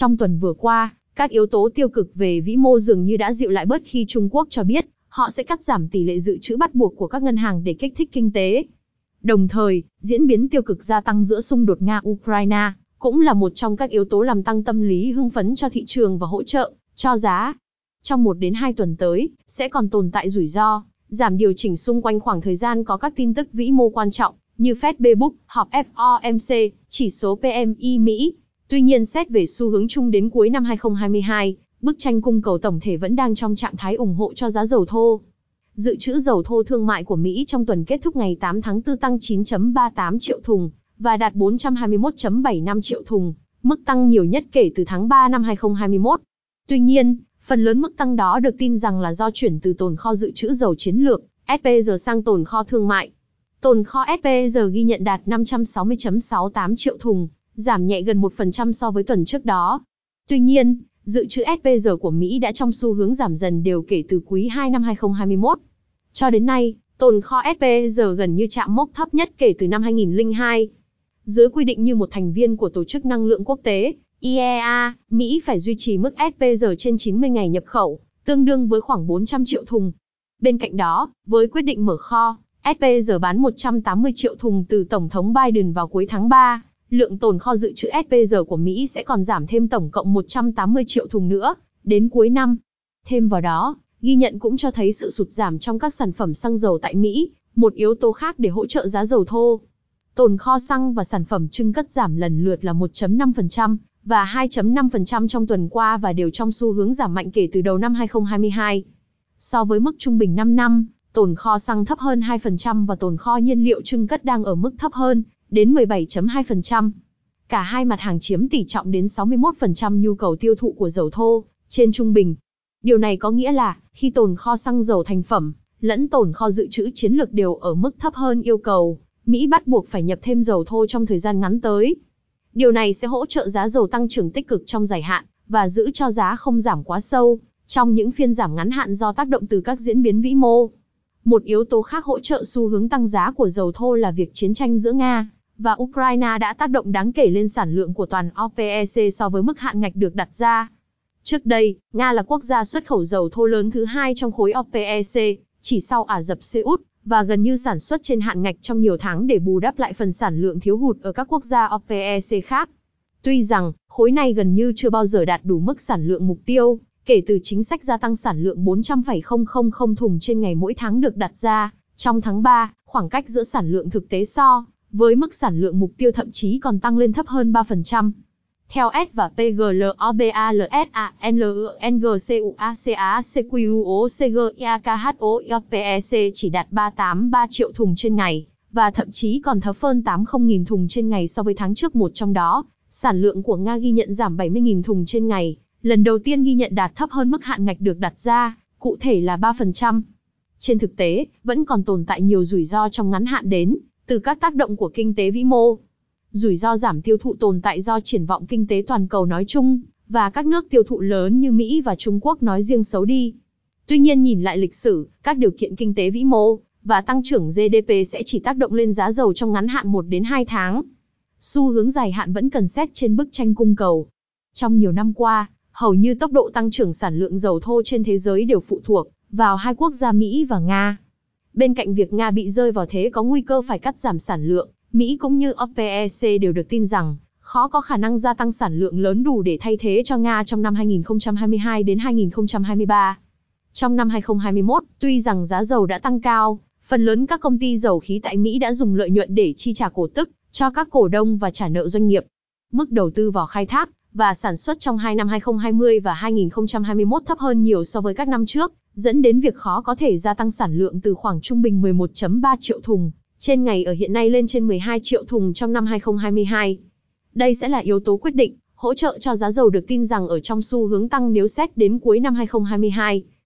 Trong tuần vừa qua, các yếu tố tiêu cực về vĩ mô dường như đã dịu lại bớt khi Trung Quốc cho biết họ sẽ cắt giảm tỷ lệ dự trữ bắt buộc của các ngân hàng để kích thích kinh tế. Đồng thời, diễn biến tiêu cực gia tăng giữa xung đột Nga-Ukraine cũng là một trong các yếu tố làm tăng tâm lý hưng phấn cho thị trường và hỗ trợ cho giá. Trong 1 đến 2 tuần tới, sẽ còn tồn tại rủi ro, giảm điều chỉnh xung quanh khoảng thời gian có các tin tức vĩ mô quan trọng, như Fed Bebook, họp FOMC, chỉ số PMI Mỹ. Tuy nhiên xét về xu hướng chung đến cuối năm 2022, bức tranh cung cầu tổng thể vẫn đang trong trạng thái ủng hộ cho giá dầu thô. Dự trữ dầu thô thương mại của Mỹ trong tuần kết thúc ngày 8 tháng 4 tăng 9.38 triệu thùng, và đạt 421.75 triệu thùng, mức tăng nhiều nhất kể từ tháng 3 năm 2021. Tuy nhiên, phần lớn mức tăng đó được tin rằng là do chuyển từ tồn kho dự trữ dầu chiến lược, SPG sang tồn kho thương mại. Tồn kho SPG ghi nhận đạt 560.68 triệu thùng, giảm nhẹ gần 1% so với tuần trước đó. Tuy nhiên, dự trữ SPG của Mỹ đã trong xu hướng giảm dần đều kể từ quý 2 năm 2021. Cho đến nay, tồn kho SPG gần như chạm mốc thấp nhất kể từ năm 2002. Dưới quy định như một thành viên của Tổ chức Năng lượng Quốc tế, IEA, Mỹ phải duy trì mức SPG trên 90 ngày nhập khẩu, tương đương với khoảng 400 triệu thùng. Bên cạnh đó, với quyết định mở kho, SPG bán 180 triệu thùng từ Tổng thống Biden vào cuối tháng 3, lượng tồn kho dự trữ SPG của Mỹ sẽ còn giảm thêm tổng cộng 180 triệu thùng nữa, đến cuối năm. Thêm vào đó, ghi nhận cũng cho thấy sự sụt giảm trong các sản phẩm xăng dầu tại Mỹ, một yếu tố khác để hỗ trợ giá dầu thô. Tồn kho xăng và sản phẩm trưng cất giảm lần lượt là 1.5% và 2.5% trong tuần qua và đều trong xu hướng giảm mạnh kể từ đầu năm 2022. So với mức trung bình 5 năm, tồn kho xăng thấp hơn 2% và tồn kho nhiên liệu trưng cất đang ở mức thấp hơn, đến 17.2%. Cả hai mặt hàng chiếm tỷ trọng đến 61% nhu cầu tiêu thụ của dầu thô, trên trung bình. Điều này có nghĩa là, khi tồn kho xăng dầu thành phẩm, lẫn tồn kho dự trữ chiến lược đều ở mức thấp hơn yêu cầu, Mỹ bắt buộc phải nhập thêm dầu thô trong thời gian ngắn tới. Điều này sẽ hỗ trợ giá dầu tăng trưởng tích cực trong dài hạn, và giữ cho giá không giảm quá sâu, trong những phiên giảm ngắn hạn do tác động từ các diễn biến vĩ mô. Một yếu tố khác hỗ trợ xu hướng tăng giá của dầu thô là việc chiến tranh giữa Nga và Ukraine đã tác động đáng kể lên sản lượng của toàn OPEC so với mức hạn ngạch được đặt ra. Trước đây, Nga là quốc gia xuất khẩu dầu thô lớn thứ hai trong khối OPEC, chỉ sau Ả Rập Xê Út, và gần như sản xuất trên hạn ngạch trong nhiều tháng để bù đắp lại phần sản lượng thiếu hụt ở các quốc gia OPEC khác. Tuy rằng, khối này gần như chưa bao giờ đạt đủ mức sản lượng mục tiêu, kể từ chính sách gia tăng sản lượng 400,000 thùng trên ngày mỗi tháng được đặt ra, trong tháng 3, khoảng cách giữa sản lượng thực tế so với mức sản lượng mục tiêu thậm chí còn tăng lên thấp hơn 3%. Theo S và PGLOBALSANLUNGCUACACQUOCGIAKHOIPEC chỉ đạt 383 triệu thùng trên ngày, và thậm chí còn thấp hơn 80.000 thùng trên ngày so với tháng trước một trong đó. Sản lượng của Nga ghi nhận giảm 70.000 thùng trên ngày, lần đầu tiên ghi nhận đạt thấp hơn mức hạn ngạch được đặt ra, cụ thể là 3%. Trên thực tế, vẫn còn tồn tại nhiều rủi ro trong ngắn hạn đến từ các tác động của kinh tế vĩ mô. Rủi ro giảm tiêu thụ tồn tại do triển vọng kinh tế toàn cầu nói chung, và các nước tiêu thụ lớn như Mỹ và Trung Quốc nói riêng xấu đi. Tuy nhiên nhìn lại lịch sử, các điều kiện kinh tế vĩ mô và tăng trưởng GDP sẽ chỉ tác động lên giá dầu trong ngắn hạn 1 đến 2 tháng. Xu hướng dài hạn vẫn cần xét trên bức tranh cung cầu. Trong nhiều năm qua, hầu như tốc độ tăng trưởng sản lượng dầu thô trên thế giới đều phụ thuộc vào hai quốc gia Mỹ và Nga. Bên cạnh việc Nga bị rơi vào thế có nguy cơ phải cắt giảm sản lượng, Mỹ cũng như OPEC đều được tin rằng khó có khả năng gia tăng sản lượng lớn đủ để thay thế cho Nga trong năm 2022 đến 2023. Trong năm 2021, tuy rằng giá dầu đã tăng cao, phần lớn các công ty dầu khí tại Mỹ đã dùng lợi nhuận để chi trả cổ tức cho các cổ đông và trả nợ doanh nghiệp. Mức đầu tư vào khai thác và sản xuất trong hai năm 2020 và 2021 thấp hơn nhiều so với các năm trước, dẫn đến việc khó có thể gia tăng sản lượng từ khoảng trung bình 11.3 triệu thùng trên ngày ở hiện nay lên trên 12 triệu thùng trong năm 2022. Đây sẽ là yếu tố quyết định, hỗ trợ cho giá dầu được tin rằng ở trong xu hướng tăng nếu xét đến cuối năm 2022.